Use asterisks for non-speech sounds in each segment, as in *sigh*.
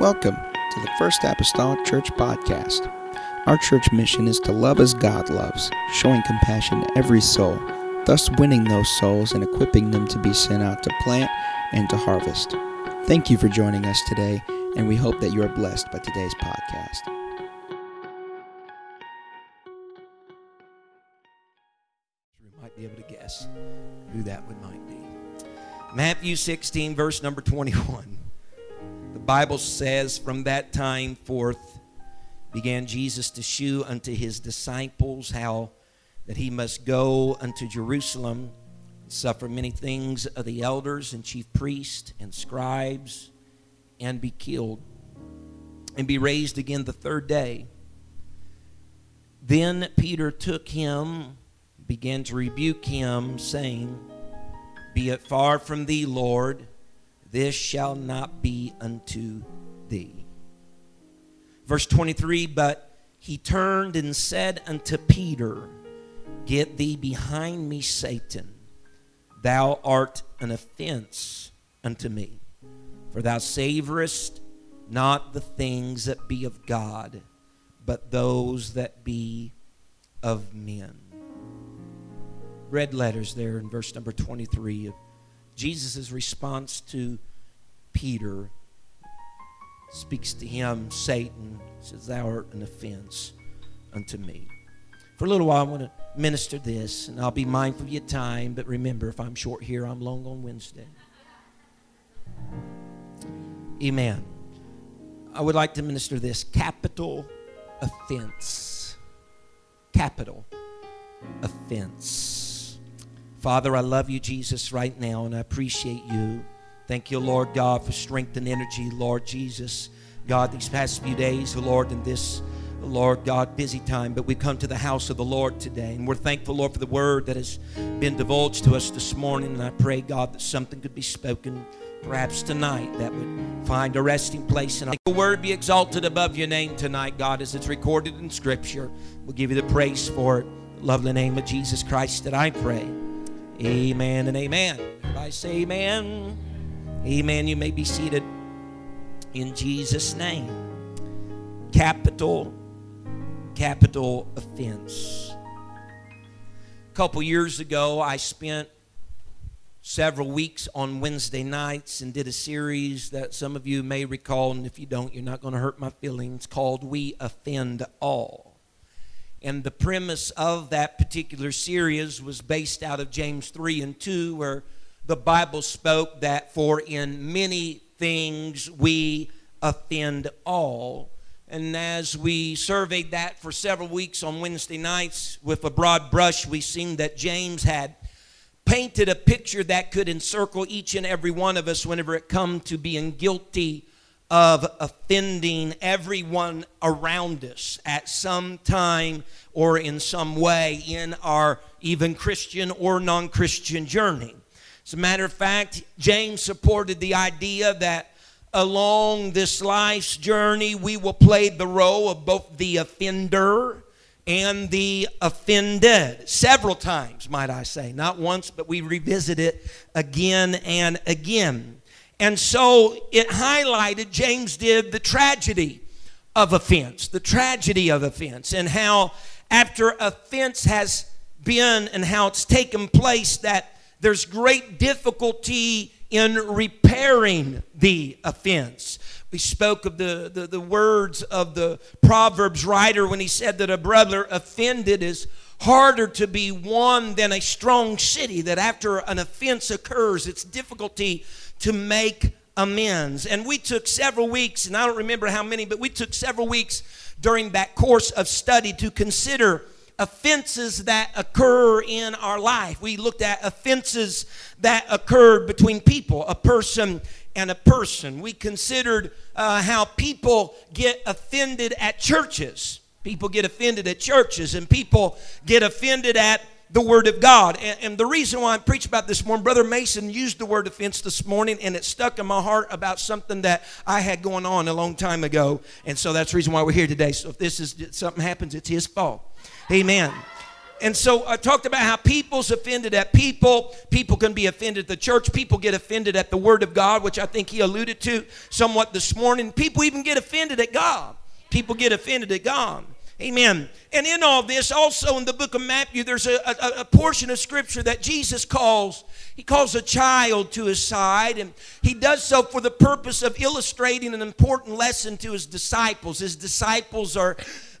Welcome to the First Apostolic Church Podcast. Our church mission is to love as God loves, showing compassion to every soul, thus winning those souls and equipping them to be sent out to plant and to harvest. Thank you for joining us today, and we hope that you are blessed by today's podcast. Be able to guess who that would might be. Matthew 16, verse number 21. The Bible says, From that time forth began Jesus to shew unto his disciples how that he must go unto Jerusalem, suffer many things of the elders and chief priests and scribes, and be killed, and be raised again the third day. Then Peter took him, began to rebuke him, saying, Be it far from thee, Lord, this shall not be unto thee. Verse 23 But he turned and said unto Peter, Get thee behind me, Satan. Thou art an offense unto me, for thou savorest not the things that be of God, but those that be of men. Red letters there in verse number 23 of Jesus' response to Peter speaks to him, Satan says, Thou art an offense unto me. For a little while, I want to minister this, and I'll be mindful of your time, but remember, if I'm short here, I'm long on Wednesday. Amen. I would like to minister this capital offense. Capital offense. Father, I love you, Jesus, right now, and I appreciate you. Thank you, Lord God, for strength and energy, Lord Jesus. God, these past few days, Lord, in this, Lord God, busy time, but we've come to the house of the Lord today. And we're thankful, Lord, for the word that has been divulged to us this morning. And I pray, God, that something could be spoken perhaps tonight that would find a resting place. And the word be exalted above your name tonight, God, as it's recorded in Scripture. We'll give you the praise for it. Lovely name of Jesus Christ that I pray. Amen and amen. Everybody say amen. Amen. You may be seated in Jesus' name. Capital, capital offense. A couple years ago, I spent several weeks on Wednesday nights and did a series that some of you may recall, and if you don't, you're not going to hurt my feelings, called We Offend All. And the premise of that particular series was based out of James 3 and 2, where the Bible spoke that for in many things we offend all. And as we surveyed that for several weeks on Wednesday nights with a broad brush, we seen that James had painted a picture that could encircle each and every one of us whenever it come to being guilty of offending everyone around us at some time or in some way in our even Christian or non Christian journey. As a matter of fact, James supported the idea that along this life's journey, we will play the role of both the offender and the offended several times, might I say. Not once, but we revisit it again and again. And so it highlighted, James did, the tragedy of offense, the tragedy of offense, and how after offense has been and how it's taken place, that there's great difficulty in repairing the offense. We spoke of the, the, the, words of the Proverbs writer when he said that a brother offended is harder to be won than a strong city, that after an offense occurs, it's difficulty to make amends. And we took several weeks, and I don't remember how many, but we took several weeks during that course of study to consider offenses that occur in our life. We looked at offenses that occurred between people, a person and a person. We considered uh, how people get offended at churches. People get offended at churches, and people get offended at the Word of God. And, and, the reason why I preach about this morning, Brother Mason used the word offense this morning, and it stuck in my heart about something that I had going on a long time ago. And so that's the reason why we're here today. So if this is something happens, it's his fault. Amen. And so I talked about how people's offended at people. People can be offended at the church. People get offended at the Word of God, which I think he alluded to somewhat this morning. People even get offended at God. People get offended at God. Amen. And in all this, also in the book of Matthew, there's a, a, a, portion of scripture that Jesus calls, he calls a child to his side, and he does so for the purpose of illustrating an important lesson to his disciples. His disciples are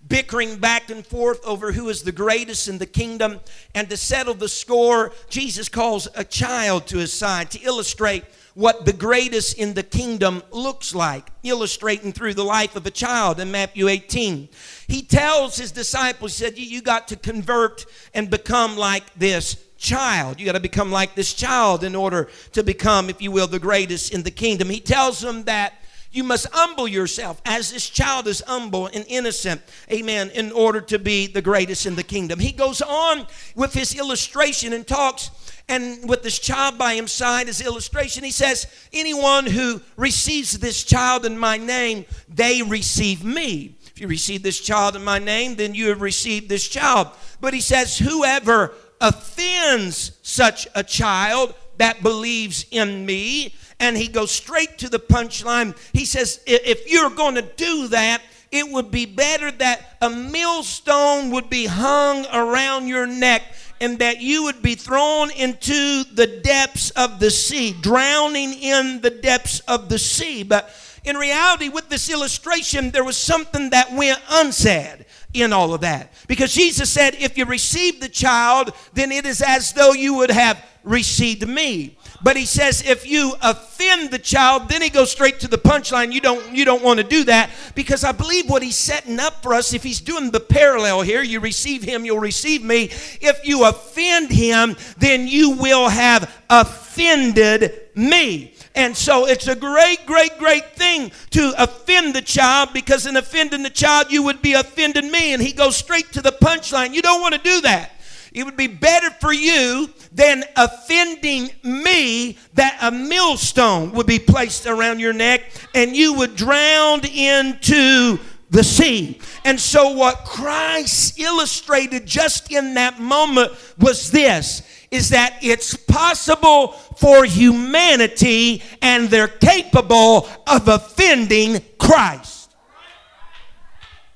bickering back and forth over who is the greatest in the kingdom. And to settle the score, Jesus calls a child to his side to illustrate what the greatest in the kingdom looks like, illustrating through the life of a child in Matthew 18. He tells his disciples, he said, You got to convert and become like this child. You got to become like this child in order to become, if you will, the greatest in the kingdom. He tells them that you must humble yourself as this child is humble and innocent, amen, in order to be the greatest in the kingdom. He goes on with his illustration and talks, and with this child by his side, as illustration, he says, Anyone who receives this child in my name, they receive me. If you receive this child in my name, then you have received this child. But he says, Whoever offends such a child that believes in me, and he goes straight to the punchline. He says, if you're going to do that, it would be better that a millstone would be hung around your neck and that you would be thrown into the depths of the sea, drowning in the depths of the sea. But in reality, with this illustration, there was something that went unsaid in all of that. Because Jesus said, if you receive the child, then it is as though you would have received me. But he says if you offend the child, then he goes straight to the punchline. You don't you don't want to do that because I believe what he's setting up for us if he's doing the parallel here, you receive him, you'll receive me. If you offend him, then you will have offended me. And so it's a great, great, great thing to offend the child because in offending the child, you would be offending me. And he goes straight to the punchline. You don't want to do that. It would be better for you than offending me that a millstone would be placed around your neck and you would drown into the sea. And so, what Christ illustrated just in that moment was this is that it's possible for humanity and they're capable of offending Christ.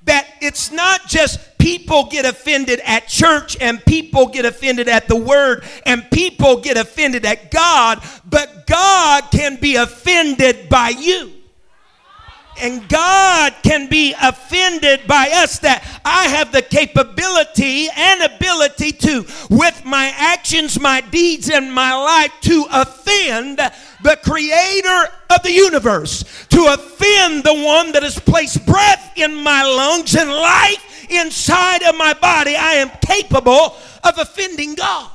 That it's not just people get offended at church and people get offended at the word and people get offended at God, but God can be offended by you. And God can be offended by us that I have the capability and ability to, with my actions, my deeds, and my life, to offend the creator of the universe, to offend the one that has placed breath in my lungs and life inside of my body. I am capable of offending God.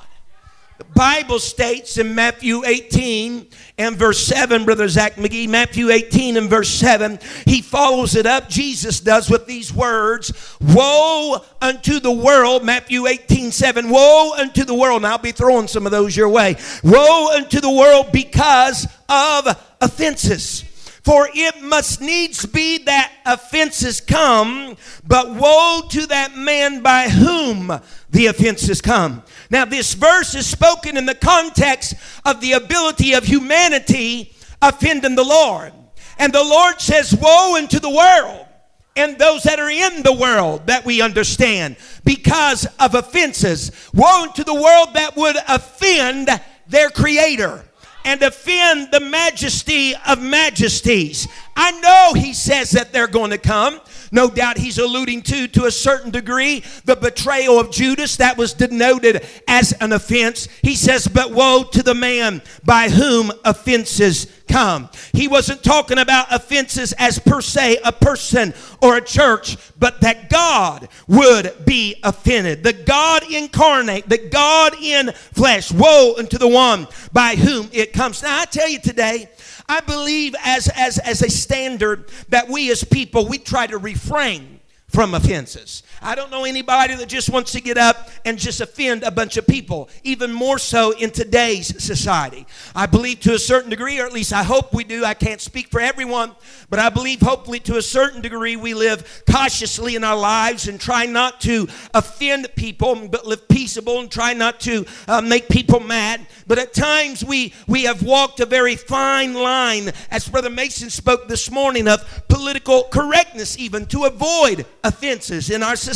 Bible states in Matthew 18 and verse 7, Brother Zach McGee, Matthew 18 and verse 7, he follows it up, Jesus does, with these words Woe unto the world, Matthew 18 7, Woe unto the world. Now I'll be throwing some of those your way. Woe unto the world because of offenses. For it must needs be that offenses come, but woe to that man by whom the offenses come. Now, this verse is spoken in the context of the ability of humanity offending the Lord. And the Lord says, Woe unto the world and those that are in the world that we understand because of offenses. Woe unto the world that would offend their creator and offend the majesty of majesties. I know he says that they're going to come. No doubt he's alluding to, to a certain degree, the betrayal of Judas that was denoted as an offense. He says, But woe to the man by whom offenses come. He wasn't talking about offenses as per se a person or a church, but that God would be offended. The God incarnate, the God in flesh. Woe unto the one by whom it comes. Now, I tell you today, I believe as, as, as a standard that we as people, we try to refrain from offenses. I don't know anybody that just wants to get up and just offend a bunch of people, even more so in today's society. I believe to a certain degree, or at least I hope we do. I can't speak for everyone, but I believe hopefully to a certain degree we live cautiously in our lives and try not to offend people, but live peaceable and try not to uh, make people mad. But at times we, we have walked a very fine line, as Brother Mason spoke this morning, of political correctness, even to avoid offenses in our society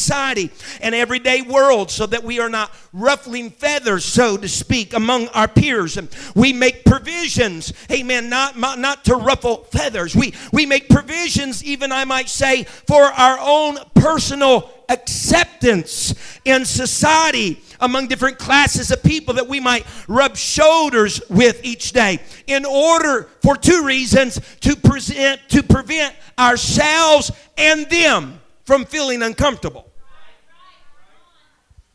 and everyday world so that we are not ruffling feathers, so to speak, among our peers. And we make provisions, amen, not, not to ruffle feathers. We, we make provisions, even I might say, for our own personal acceptance in society among different classes of people that we might rub shoulders with each day in order for two reasons to present to prevent ourselves and them from feeling uncomfortable.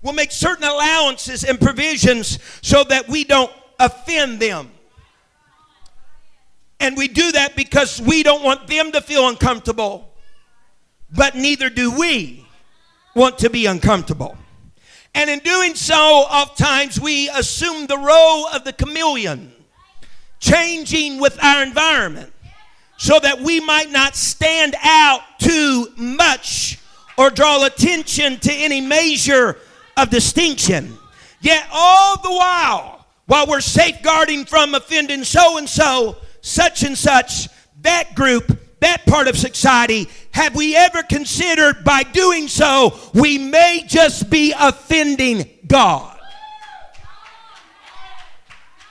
We'll make certain allowances and provisions so that we don't offend them. And we do that because we don't want them to feel uncomfortable, but neither do we want to be uncomfortable. And in doing so, oftentimes we assume the role of the chameleon, changing with our environment so that we might not stand out too much or draw attention to any measure of distinction. Yet, all the while, while we're safeguarding from offending so and so, such and such, that group, that part of society, have we ever considered by doing so, we may just be offending God?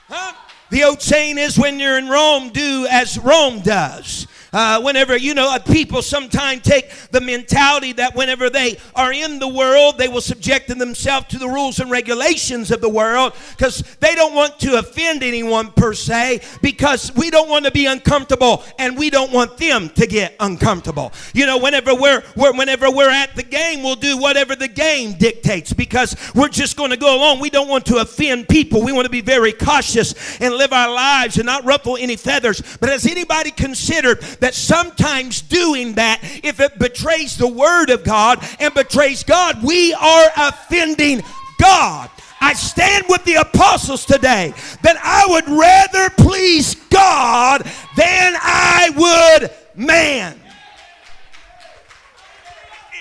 Huh? The old saying is when you're in Rome, do as Rome does. Uh, whenever, you know, uh, people sometimes take the mentality that whenever they are in the world, they will subject themselves to the rules and regulations of the world because they don't want to offend anyone per se because we don't want to be uncomfortable and we don't want them to get uncomfortable. You know, whenever we're, we're whenever we're at the game, we'll do whatever the game dictates because we're just going to go along. We don't want to offend people. We want to be very cautious and live our lives and not ruffle any feathers. But has anybody considered that sometimes doing that, if it betrays the Word of God and betrays God, we are offending God. I stand with the apostles today that I would rather please God than I would man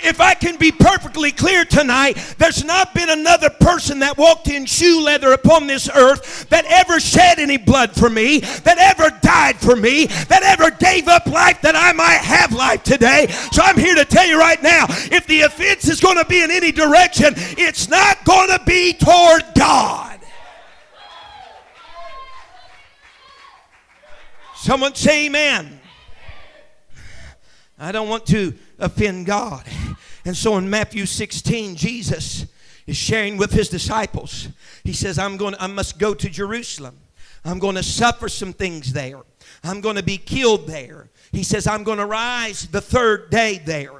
if I can be perfectly clear tonight, there's not been another person that walked in shoe leather upon this earth that ever shed any blood for me, that ever died for me, that ever gave up life that I might have life today. So I'm here to tell you right now if the offense is going to be in any direction, it's not going to be toward God. Someone say amen. I don't want to offend God. And so in Matthew 16, Jesus is sharing with his disciples. He says, I'm going I must go to Jerusalem. I'm going to suffer some things there. I'm going to be killed there. He says, I'm going to rise the third day there.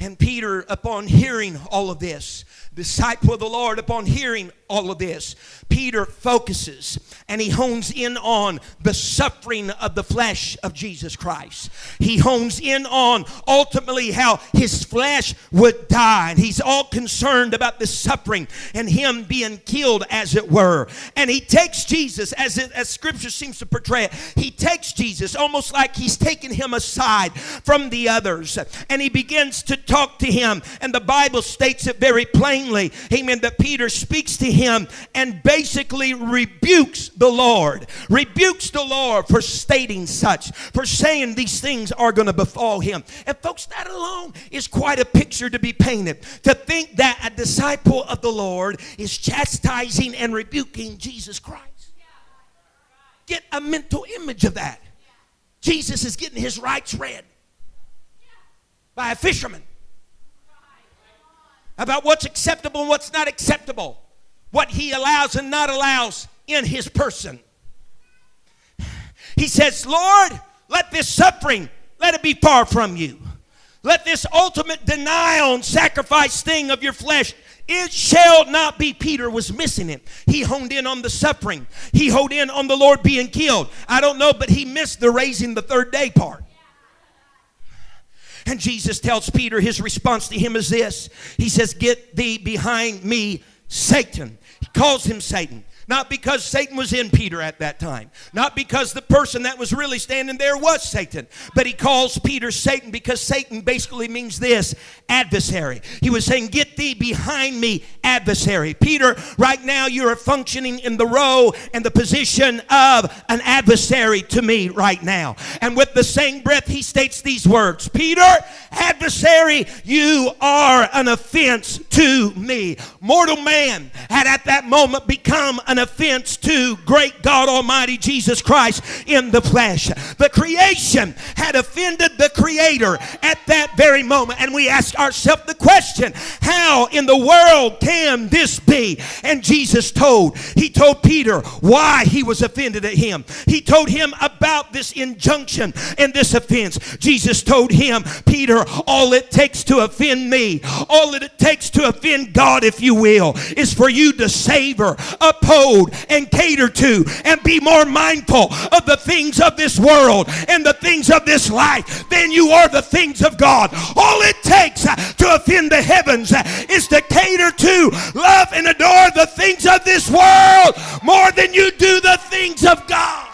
And Peter, upon hearing all of this, disciple of the Lord, upon hearing all of this, Peter focuses and he hones in on the suffering of the flesh of Jesus Christ. He hones in on ultimately how his flesh would die. And he's all concerned about the suffering and him being killed, as it were. And he takes Jesus, as, it, as scripture seems to portray it, he takes Jesus almost like he's taking him aside from the others. And he begins to talk to him. And the Bible states it very plainly, amen, that Peter speaks to him and basically rebukes the Lord, rebukes the Lord for stating such, for saying these things are going to befall him. And folks, that alone is quite a picture to be painted. To think that a disciple of the Lord is chastising and rebuking Jesus Christ. Get a mental image of that. Jesus is getting his rights read by a fisherman about what's acceptable and what's not acceptable, what he allows and not allows in his person. He says, Lord, let this suffering, let it be far from you. Let this ultimate denial and sacrifice thing of your flesh, it shall not be. Peter was missing it. He honed in on the suffering. He honed in on the Lord being killed. I don't know, but he missed the raising the third day part. And Jesus tells Peter his response to him is this He says, Get thee behind me, Satan. He calls him Satan. Not because Satan was in Peter at that time. Not because the person that was really standing there was Satan. But he calls Peter Satan because Satan basically means this adversary. He was saying, Get thee behind me, adversary. Peter, right now you are functioning in the role and the position of an adversary to me right now. And with the same breath, he states these words Peter, adversary, you are an offense to me. Mortal man had at that moment become an offense to great God Almighty Jesus Christ in the flesh. The creation had offended the Creator at that very moment. And we ask ourselves the question how in the world can this be? And Jesus told, He told Peter why he was offended at him. He told him about this injunction and this offense. Jesus told him, Peter, all it takes to offend me, all that it takes to offend God, if you will, is for you to savor, and cater to, and be more mindful of the things of this world and the things of this life than you are the things of God. All it takes uh, to offend the heavens uh, is to cater to, love, and adore the things of this world more than you do the things of God.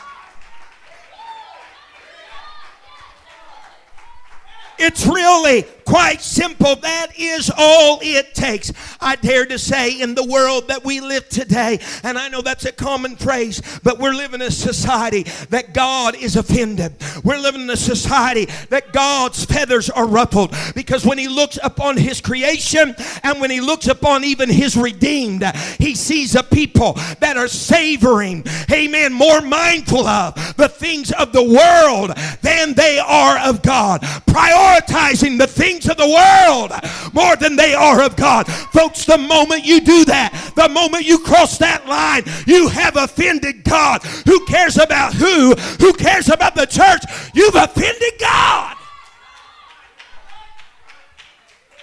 It's really quite simple. That is all it takes. I dare to say in the world that we live today, and I know that's a common phrase, but we're living in a society that God is offended. We're living in a society that God's feathers are ruffled because when He looks upon His creation and when He looks upon even His redeemed, He sees a people that are savoring, amen, more mindful of the things of the world than they are of God. Prioritizing the things of the world more than they are of God. Folks, the moment you do that, the moment you cross that line, you have offended God. Who cares about who? Who cares about the church? You've offended God.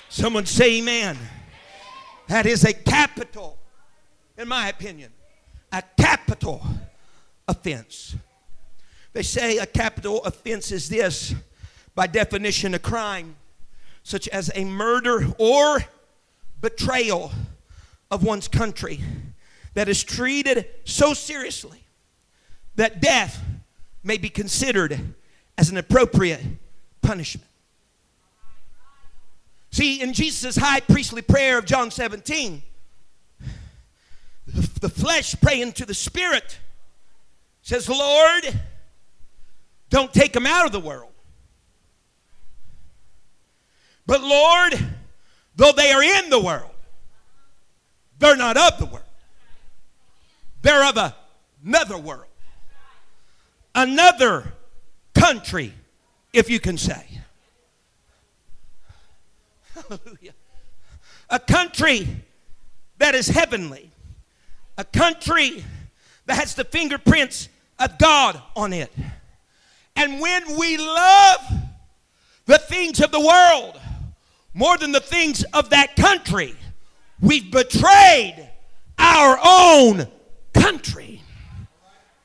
Someone say amen. That is a capital, in my opinion, a capital offense. They say a capital offense is this by definition, a crime such as a murder or betrayal of one's country that is treated so seriously that death may be considered as an appropriate punishment. See, in Jesus' high priestly prayer of John 17, the flesh praying to the spirit says, Lord, don't take them out of the world. But Lord, though they are in the world, they're not of the world. They're of another world, another country, if you can say. Hallelujah. A country that is heavenly, a country that has the fingerprints of God on it. And when we love the things of the world, more than the things of that country. We've betrayed our own country.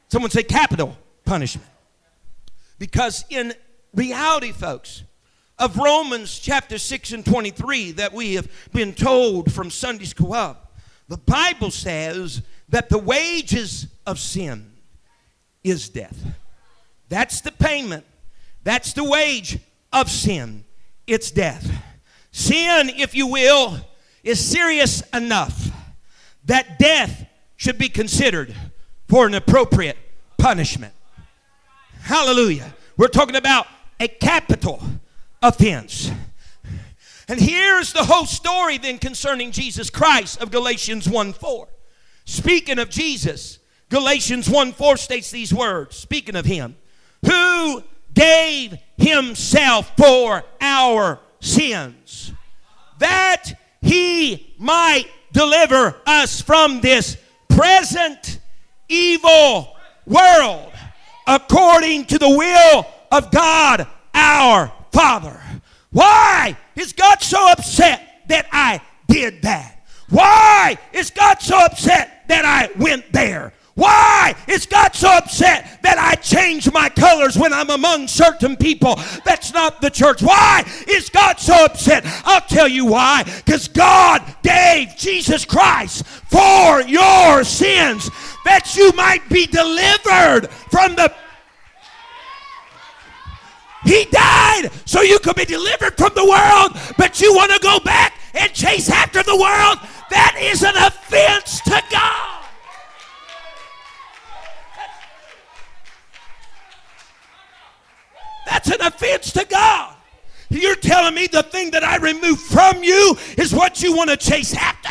Someone say capital punishment. Because in reality, folks, of Romans chapter 6 and 23 that we have been told from Sunday school up, the Bible says that the wages of sin is death. That's the payment. That's the wage of sin. It's death. Sin, if you will, is serious enough that death should be considered for an appropriate punishment. Hallelujah. We're talking about a capital offense. And here's the whole story then concerning Jesus Christ of Galatians 1 4. Speaking of Jesus, Galatians 1 4 states these words, speaking of him, who gave himself for our sins, that he might deliver us from this present evil world according to the will of God our Father. Why is God so upset that I did that? Why is God so upset that I went there? Why is God so upset that I change my colors when I'm among certain people? That's not the church. Why is God so upset? I'll tell you why. Because God gave Jesus Christ for your sins that you might be delivered from the. He died so you could be delivered from the world, but you want to go back and chase after the world? That is an offense to God. That's an offense to God. You're telling me the thing that I removed from you is what you want to chase after?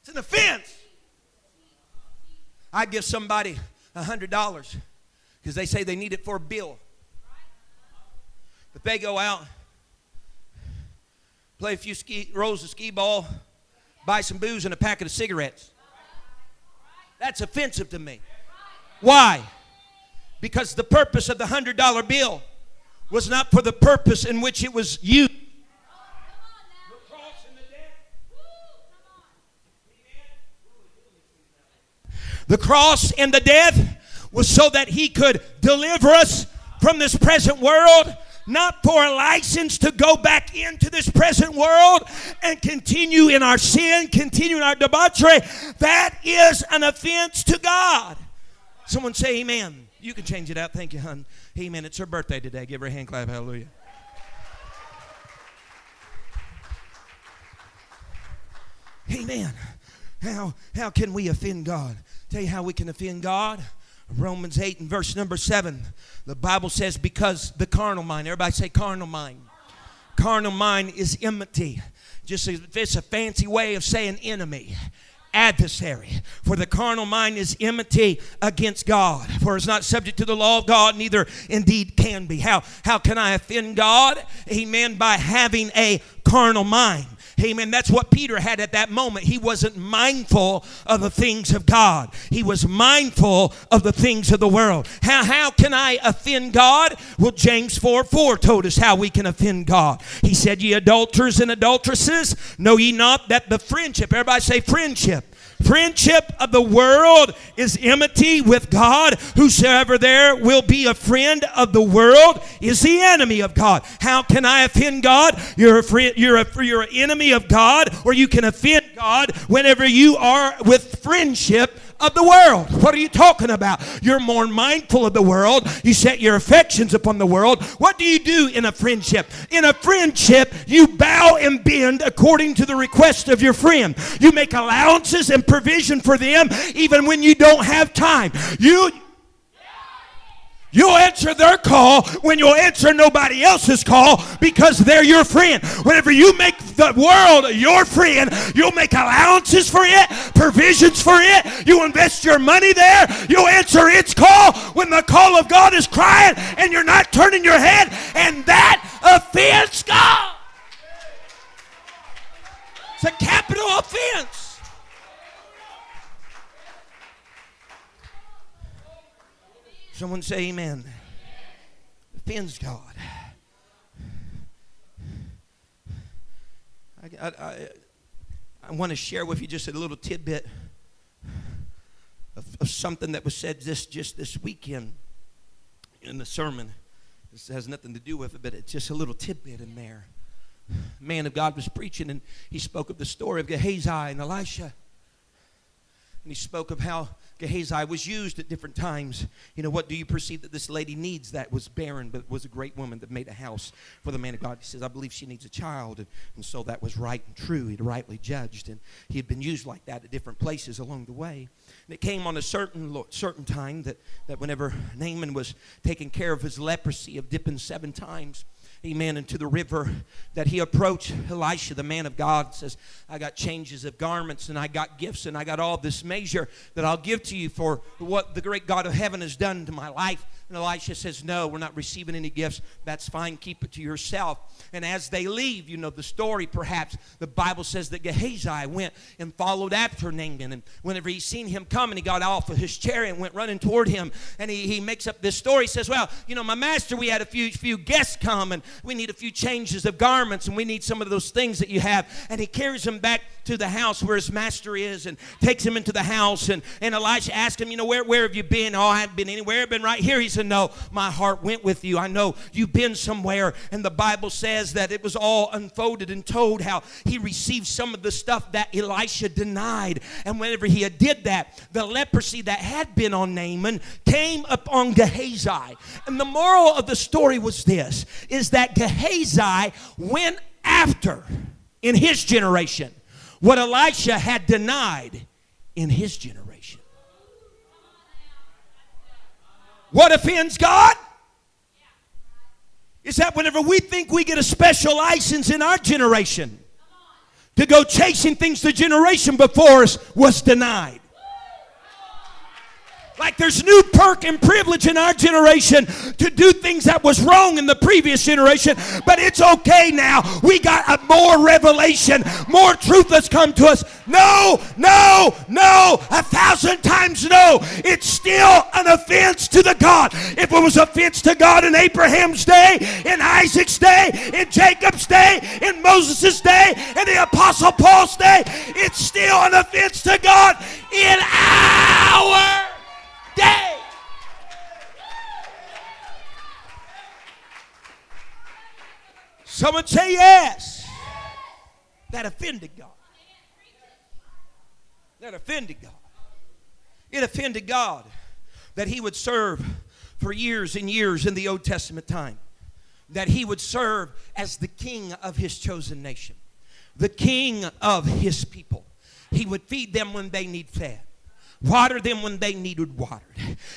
It's an offense. I give somebody a hundred dollars because they say they need it for a bill. But they go out, play a few ski, rolls of skee ball, buy some booze and a packet of cigarettes. That's offensive to me. Why? Because the purpose of the hundred dollar bill was not for the purpose in which it was used. The cross and the death was so that he could deliver us from this present world not for a license to go back into this present world and continue in our sin, continue in our debauchery. That is an offense to God. Someone say amen. You can change it out. Thank you, hon. Amen. It's her birthday today. Give her a hand clap. Hallelujah. Amen. How, how can we offend God? Tell you how we can offend God. Romans 8 and verse number 7. The Bible says, because the carnal mind, everybody say carnal mind. Carnal mind is enmity. Just it's a fancy way of saying enemy adversary. For the carnal mind is enmity against God. For it's not subject to the law of God, neither indeed can be. How, how can I offend God? Amen. By having a carnal mind. Amen. That's what Peter had at that moment. He wasn't mindful of the things of God, he was mindful of the things of the world. How, how can I offend God? Well, James 4 4 told us how we can offend God. He said, Ye adulterers and adulteresses, know ye not that the friendship, everybody say friendship Friendship of the world is enmity with God. Whosoever there will be a friend of the world is the enemy of God. How can I offend God? You're a friend, you're a you're an enemy of God, or you can offend God whenever you are with friendship of the world. What are you talking about? You're more mindful of the world. You set your affections upon the world. What do you do in a friendship? In a friendship, you bow and bend according to the request of your friend. You make allowances and provision for them even when you don't have time. You You'll answer their call when you'll answer nobody else's call because they're your friend. Whenever you make the world your friend, you'll make allowances for it, provisions for it. You invest your money there. You'll answer its call when the call of God is crying and you're not turning your head, and that offends God. It's a capital offense. Someone say amen. Offends God. I, I, I, want to share with you just a little tidbit of, of something that was said this just this weekend in the sermon. This has nothing to do with it, but it's just a little tidbit in there. Man of God was preaching, and he spoke of the story of Gehazi and Elisha. And he spoke of how Gehazi was used at different times. You know, what do you perceive that this lady needs that was barren, but was a great woman that made a house for the man of God? He says, I believe she needs a child. And, and so that was right and true. He'd rightly judged. And he had been used like that at different places along the way. And it came on a certain, certain time that, that whenever Naaman was taking care of his leprosy of dipping seven times, amen, into the river that he approached Elisha, the man of God, says, I got changes of garments and I got gifts and I got all this measure that I'll give to you for what the great God of heaven has done to my life. And Elisha says, No, we're not receiving any gifts. That's fine. Keep it to yourself. And as they leave, you know the story perhaps. The Bible says that Gehazi went and followed after Naaman. And whenever he seen him coming, he got off of his chariot and went running toward him. And he, he makes up this story. He says, Well, you know, my master, we had a few, few guests come and we need a few changes of garments and we need some of those things that you have. And he carries him back to the house where his master is and takes him into the house. And, and Elisha asks him, You know, where, where have you been? Oh, I haven't been anywhere. I've been right here. He said, No, my heart went with you. I know you've been somewhere. And the Bible says that it was all unfolded and told how he received some of the stuff that Elisha denied. And whenever he had did that, the leprosy that had been on Naaman came upon Gehazi. And the moral of the story was this is that Gehazi went after in his generation what Elisha had denied in his generation. What offends God? Is that whenever we think we get a special license in our generation to go chasing things the generation before us was denied. Like there's new perk and privilege in our generation to do things that was wrong in the previous generation, but it's okay now. We got a more revelation, more truth that's come to us. No, no, no, a thousand times no. It's still an offense to the God. If it was offense to God in Abraham's day, in Isaac's day, in Jacob's day, in Moses' day, in the Apostle Paul's day, it's still an offense to God in our day. Someone say yes. That offended God. That offended God. It offended God that He would serve for years and years in the Old Testament time. That He would serve as the king of His chosen nation, the king of His people. He would feed them when they need fed water them when they needed watered.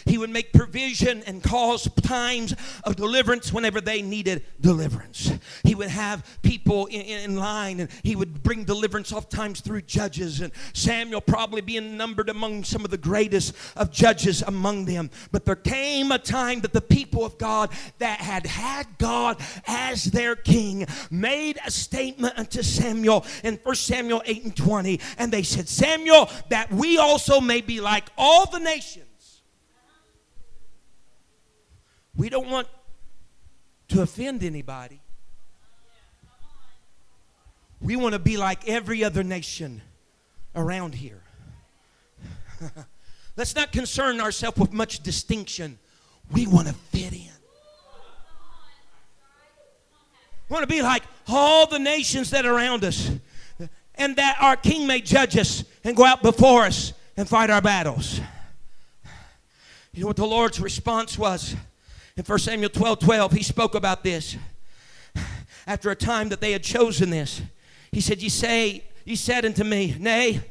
He would make provision and cause times of deliverance whenever they needed deliverance. He would have people in, in line and he would bring deliverance oftentimes through judges. And Samuel probably being numbered among some of the greatest of judges among them. But there came a time that the people of God that had had God as their king made a statement unto Samuel in 1 Samuel 8 and 20. And they said, Samuel, that we also may be like all the nations. We don't want to offend anybody. We want to be like every other nation around here. *laughs* Let's not concern ourselves with much distinction. We want to fit in. We want to be like all the nations that are around us, and that our King may judge us and go out before us and fight our battles. You know what the Lord's response was? In 1 Samuel 12 12, he spoke about this. After a time that they had chosen this, he said, Ye say, Ye said unto me, Nay,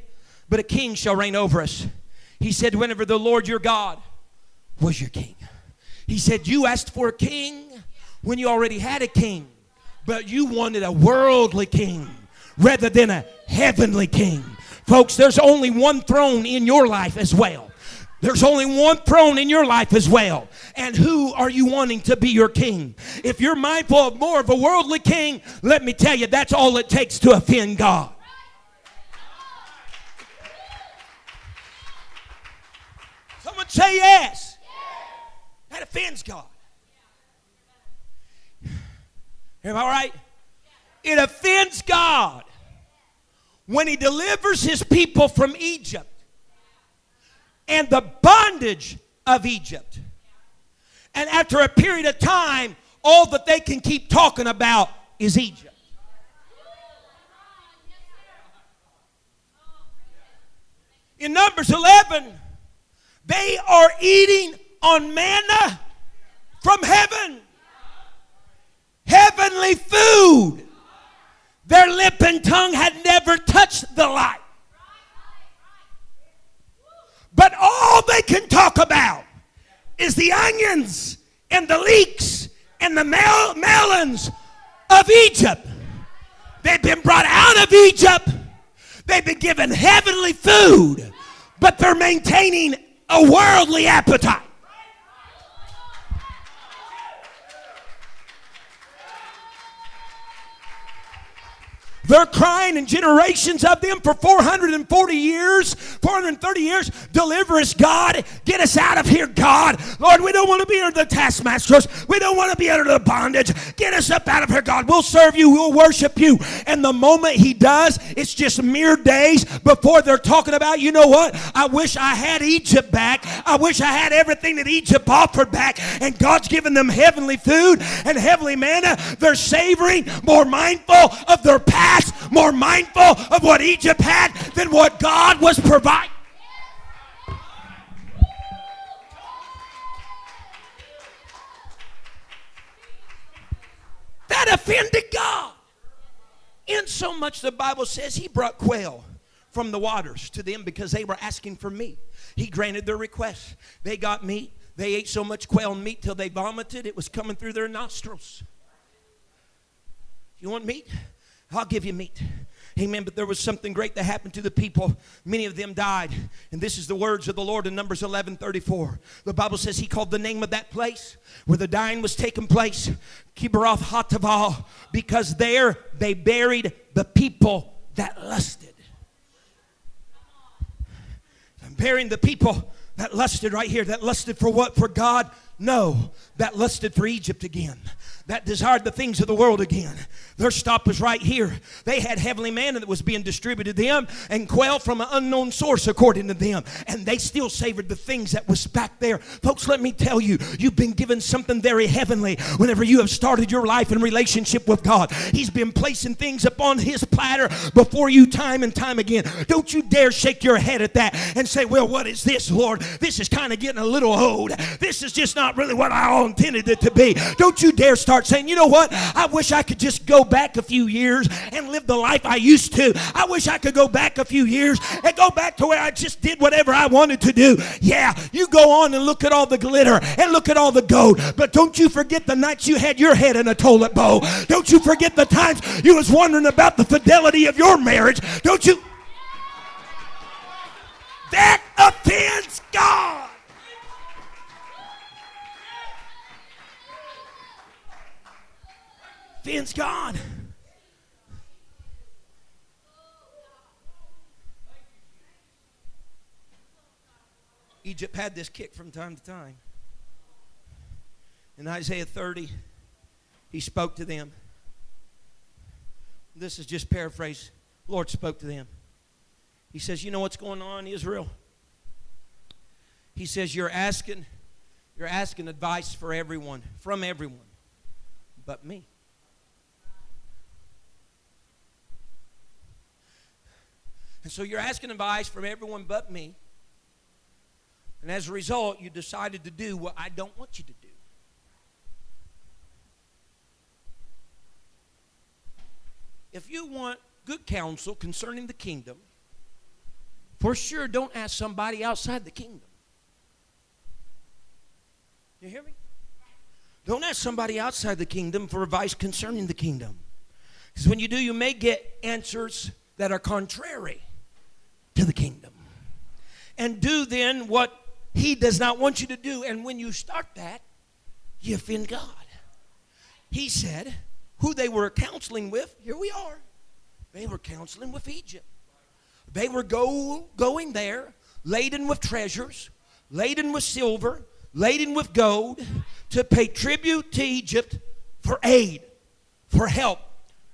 but a king shall reign over us. He said, Whenever the Lord your God was your king. He said, You asked for a king when you already had a king, but you wanted a worldly king rather than a heavenly king. Folks, there's only one throne in your life as well. There's only one throne in your life as well. And who are you wanting to be your king? If you're mindful of more of a worldly king, let me tell you, that's all it takes to offend God. Someone say yes. That offends God. Am I right? It offends God when he delivers his people from Egypt and the bondage of Egypt. And after a period of time, all that they can keep talking about is Egypt. In Numbers 11, they are eating on manna from heaven. Heavenly food. Their lip and tongue had never touched the light. But all they can talk about is the onions and the leeks and the mel- melons of Egypt. They've been brought out of Egypt. They've been given heavenly food, but they're maintaining a worldly appetite. They're crying in generations of them for 440 years, 430 years. Deliver us, God. Get us out of here, God. Lord, we don't want to be under the taskmasters. We don't want to be under the bondage. Get us up out of here, God. We'll serve you. We'll worship you. And the moment he does, it's just mere days before they're talking about, you know what? I wish I had Egypt back. I wish I had everything that Egypt offered back. And God's given them heavenly food and heavenly manna. They're savoring, more mindful of their past more mindful of what Egypt had than what God was providing. That offended God. In so much the Bible says he brought quail from the waters to them because they were asking for meat. He granted their request. They got meat. They ate so much quail meat till they vomited. It was coming through their nostrils. You want meat? I'll give you meat. Amen. But there was something great that happened to the people. Many of them died. And this is the words of the Lord in Numbers 11 34. The Bible says he called the name of that place where the dying was taking place Kibroth Hattaavah because there they buried the people that lusted. I'm burying the people that lusted right here. That lusted for what? For God? No. That lusted for Egypt again that desired the things of the world again. Their stop was right here. They had heavenly manna that was being distributed to them and quail from an unknown source according to them. And they still savored the things that was back there. Folks, let me tell you, you've been given something very heavenly whenever you have started your life in relationship with God. He's been placing things upon his platter before you time and time again. Don't you dare shake your head at that and say, well, what is this, Lord? This is kind of getting a little old. This is just not really what I intended it to be. Don't you dare start start saying, you know what? I wish I could just go back a few years and live the life I used to. I wish I could go back a few years and go back to where I just did whatever I wanted to do. Yeah, you go on and look at all the glitter and look at all the gold. But don't you forget the nights you had your head in a toilet bowl. Don't you forget the times you was wondering about the fidelity of your marriage. Don't you? That offends God. Finn's gone. Egypt had this kick from time to time. In Isaiah 30, he spoke to them. This is just paraphrase. Lord spoke to them. He says, You know what's going on, Israel? He says, You're asking, you're asking advice for everyone, from everyone, but me. And so you're asking advice from everyone but me. And as a result, you decided to do what I don't want you to do. If you want good counsel concerning the kingdom, for sure don't ask somebody outside the kingdom. You hear me? Don't ask somebody outside the kingdom for advice concerning the kingdom. Because when you do, you may get answers that are contrary to the kingdom. And do then what he does not want you to do. And when you start that, you offend God. He said, who they were counseling with, here we are. They were counseling with Egypt. They were go, going there laden with treasures, laden with silver, laden with gold to pay tribute to Egypt for aid, for help,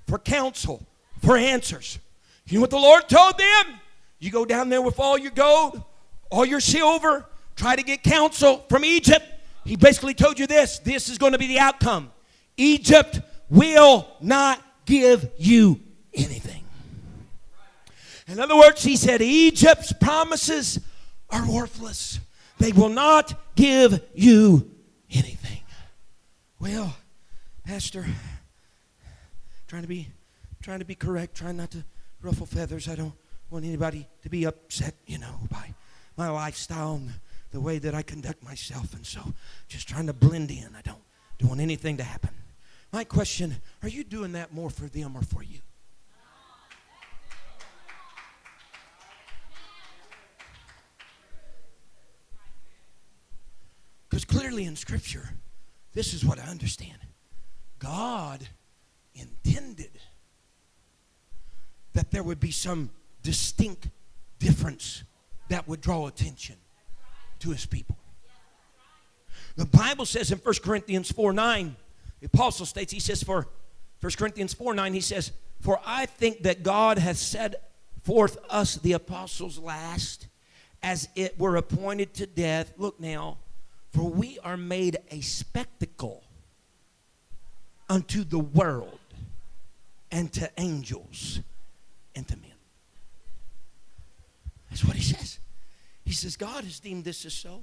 for counsel, for answers. You know what the Lord told them? You go down there with all your gold, all your silver, try to get counsel from Egypt. He basically told you this this is going to be the outcome. Egypt will not give you anything. In other words, he said, Egypt's promises are worthless. They will not give you anything. Well, Pastor, trying to be trying to be correct, trying not to ruffle feathers. I don't want anybody to be upset, you know, by my lifestyle and the way that I conduct myself. And so just trying to blend in. I don't, don't want anything to happen. My question are you doing that more for them or for you? Because clearly in Scripture, this is what I understand God intended that there would be some distinct difference that would draw attention to his people. The Bible says in 1 Corinthians 4 9, the apostle states, he says, for 1 Corinthians 4 9, he says, For I think that God has set forth us, the apostles, last, as it were appointed to death. Look now, for we are made a spectacle unto the world and to angels and to men. That's what he says. He says, God has deemed this as so,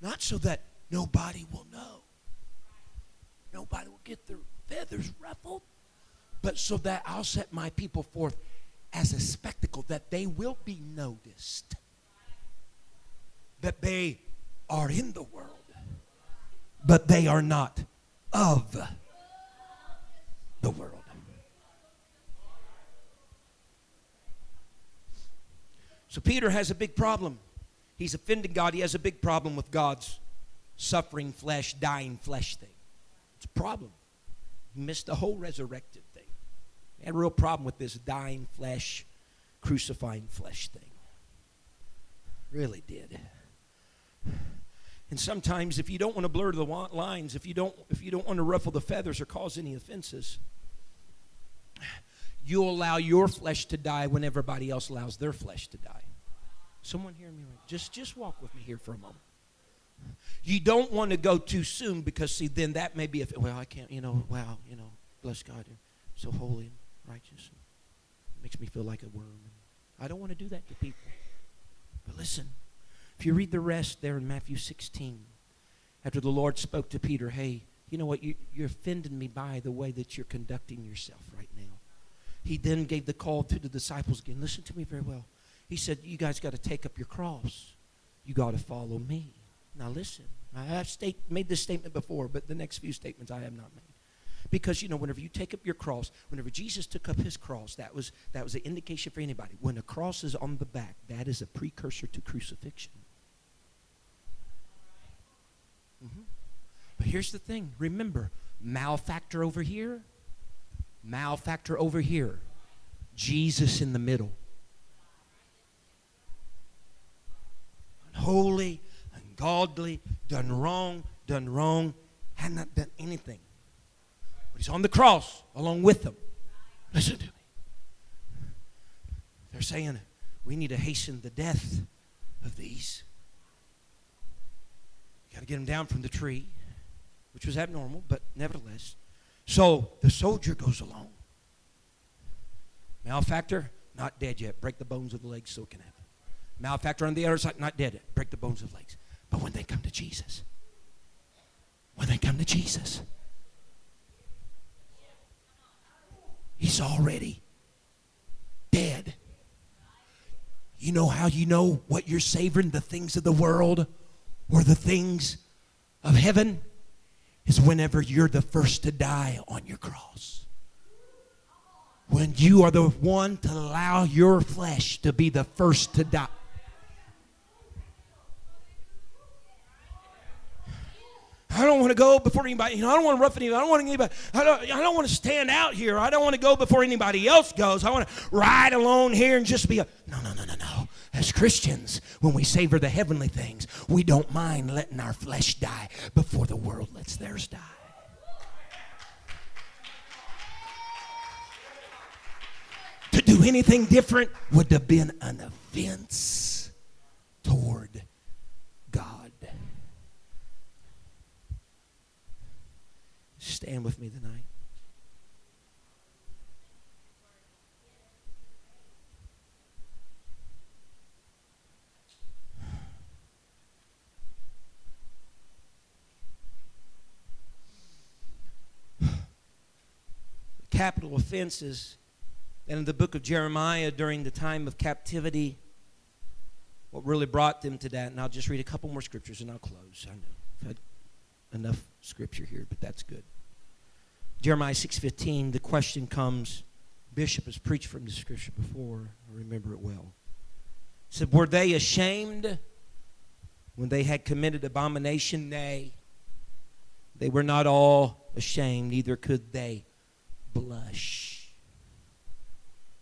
not so that nobody will know, nobody will get their feathers ruffled, but so that I'll set my people forth as a spectacle, that they will be noticed, that they are in the world, but they are not of the world. So Peter has a big problem. He's offending God. He has a big problem with God's suffering flesh, dying flesh thing. It's a problem. He missed the whole resurrected thing. He had a real problem with this dying flesh, crucifying flesh thing. Really did. And sometimes if you don't want to blur the lines, if you don't if you don't want to ruffle the feathers or cause any offenses, you allow your flesh to die when everybody else allows their flesh to die. Someone hear me right? Just just walk with me here for a moment. You don't want to go too soon because see then that may be if well I can't you know wow you know bless God you're so holy and righteous and makes me feel like a worm. I don't want to do that to people. But listen, if you read the rest there in Matthew 16, after the Lord spoke to Peter, hey, you know what? You, you're offending me by the way that you're conducting yourself right now. He then gave the call to the disciples again. Listen to me very well. He said, You guys got to take up your cross. You got to follow me. Now, listen, I have state, made this statement before, but the next few statements I have not made. Because, you know, whenever you take up your cross, whenever Jesus took up his cross, that was, that was an indication for anybody. When a cross is on the back, that is a precursor to crucifixion. Mm-hmm. But here's the thing remember, malefactor over here, malefactor over here, Jesus in the middle. Unholy, ungodly, done wrong, done wrong, had not done anything. But he's on the cross along with them. Listen to me. They're saying we need to hasten the death of these. Got to get them down from the tree, which was abnormal, but nevertheless. So the soldier goes along. Malefactor, not dead yet. Break the bones of the legs so it can happen. Malefactor on the other side, not dead. Break the bones of legs. But when they come to Jesus, when they come to Jesus, he's already dead. You know how you know what you're savoring? The things of the world or the things of heaven is whenever you're the first to die on your cross. When you are the one to allow your flesh to be the first to die. I don't want to go before anybody. You know, I don't want to rough anybody. I don't want anybody. I don't, I don't want to stand out here. I don't want to go before anybody else goes. I want to ride alone here and just be a. No, no, no, no, no. As Christians, when we savor the heavenly things, we don't mind letting our flesh die before the world lets theirs die. To do anything different would have been an offense toward God. Stand with me tonight. *sighs* capital offenses and in the book of Jeremiah during the time of captivity, what really brought them to that, and I'll just read a couple more scriptures and I'll close. I know I've had enough scripture here, but that's good. Jeremiah 6.15, the question comes, Bishop has preached from the scripture before, I remember it well. said, Were they ashamed when they had committed abomination? Nay, they were not all ashamed, neither could they blush.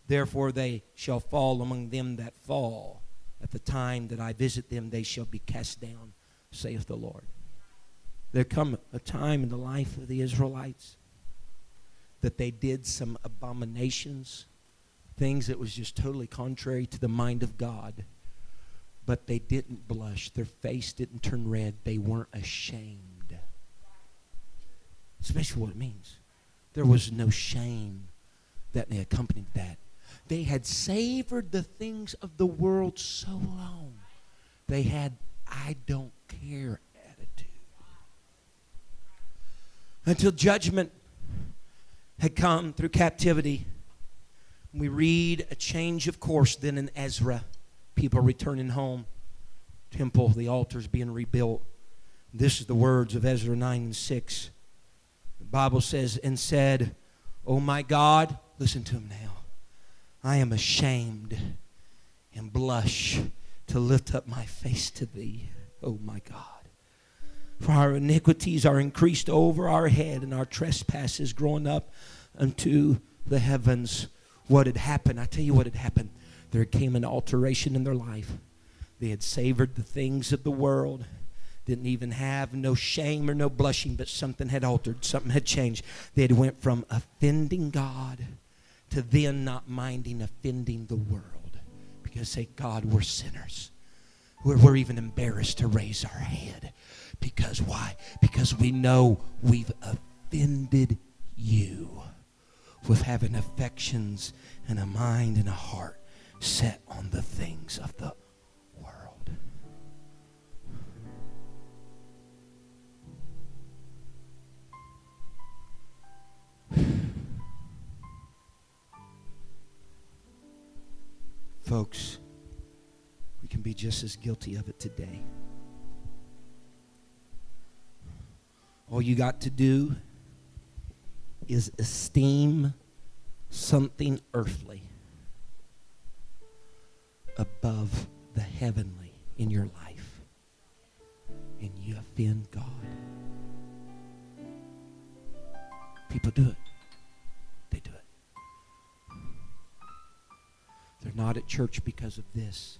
Therefore they shall fall among them that fall. At the time that I visit them, they shall be cast down, saith the Lord. There come a time in the life of the Israelites that they did some abominations, things that was just totally contrary to the mind of God. But they didn't blush. Their face didn't turn red. They weren't ashamed. Especially what it means. There was no shame that they accompanied that. They had savored the things of the world so long. They had, I don't care attitude. Until judgment had come through captivity. We read a change of course then in Ezra. People returning home. Temple, the altars being rebuilt. This is the words of Ezra 9 and 6. The Bible says, and said, Oh my God, listen to him now. I am ashamed and blush to lift up my face to thee, oh my God. For our iniquities are increased over our head, and our trespasses grown up unto the heavens. What had happened? I tell you what had happened. There came an alteration in their life. They had savored the things of the world didn't even have no shame or no blushing but something had altered something had changed they had went from offending god to then not minding offending the world because say god we're sinners we're, we're even embarrassed to raise our head because why because we know we've offended you with having affections and a mind and a heart set on the things of the world Folks, we can be just as guilty of it today. All you got to do is esteem something earthly above the heavenly in your life, and you offend God. People do it. They do it. They're not at church because of this.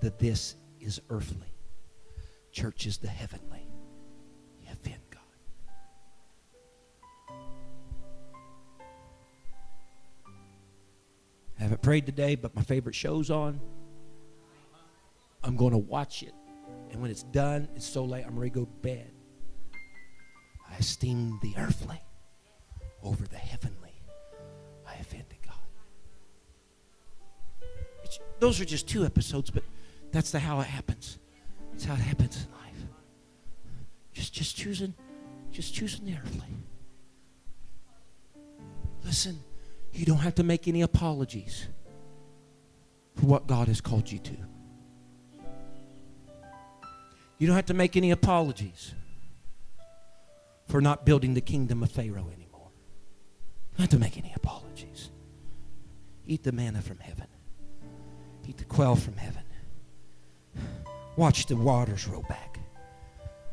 The this is earthly. Church is the heavenly. Prayed today, but my favorite show's on. I'm going to watch it. And when it's done, it's so late, I'm ready to go to bed. I esteem the earthly over the heavenly. I offended God. It's, those are just two episodes, but that's the how it happens. That's how it happens in life. Just, just choosing, just choosing the earthly. Listen, you don't have to make any apologies for what God has called you to. You don't have to make any apologies for not building the kingdom of Pharaoh anymore. Have to make any apologies. Eat the manna from heaven, eat the quail from heaven. Watch the waters roll back.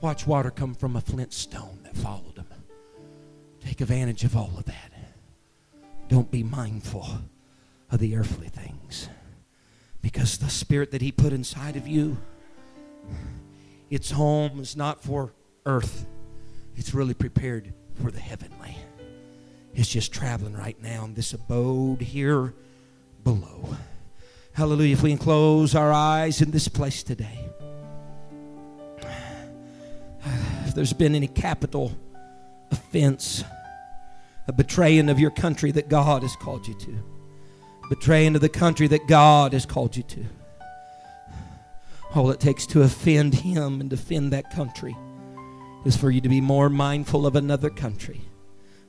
Watch water come from a flint stone that followed them. Take advantage of all of that. Don't be mindful of the earthly things. Because the spirit that He put inside of you, its home is not for earth, it's really prepared for the heavenly. It's just traveling right now in this abode here below. Hallelujah. If we can close our eyes in this place today. *sighs* If there's been any capital offense, a betraying of your country that God has called you to, betraying of the country that God has called you to. All it takes to offend Him and defend that country is for you to be more mindful of another country,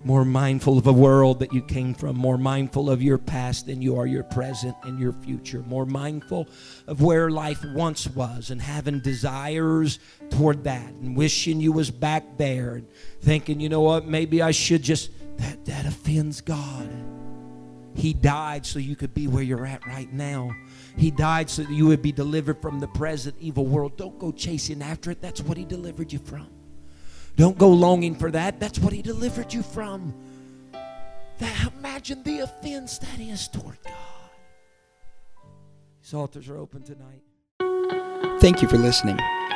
more mindful of a world that you came from, more mindful of your past than you are your present and your future, more mindful of where life once was and having desires toward that and wishing you was back there and thinking, you know what, maybe I should just that that offends God. He died so you could be where you're at right now. He died so that you would be delivered from the present evil world. Don't go chasing after it. That's what he delivered you from. Don't go longing for that. That's what he delivered you from. That, imagine the offense that is toward God. These altars are open tonight. Thank you for listening.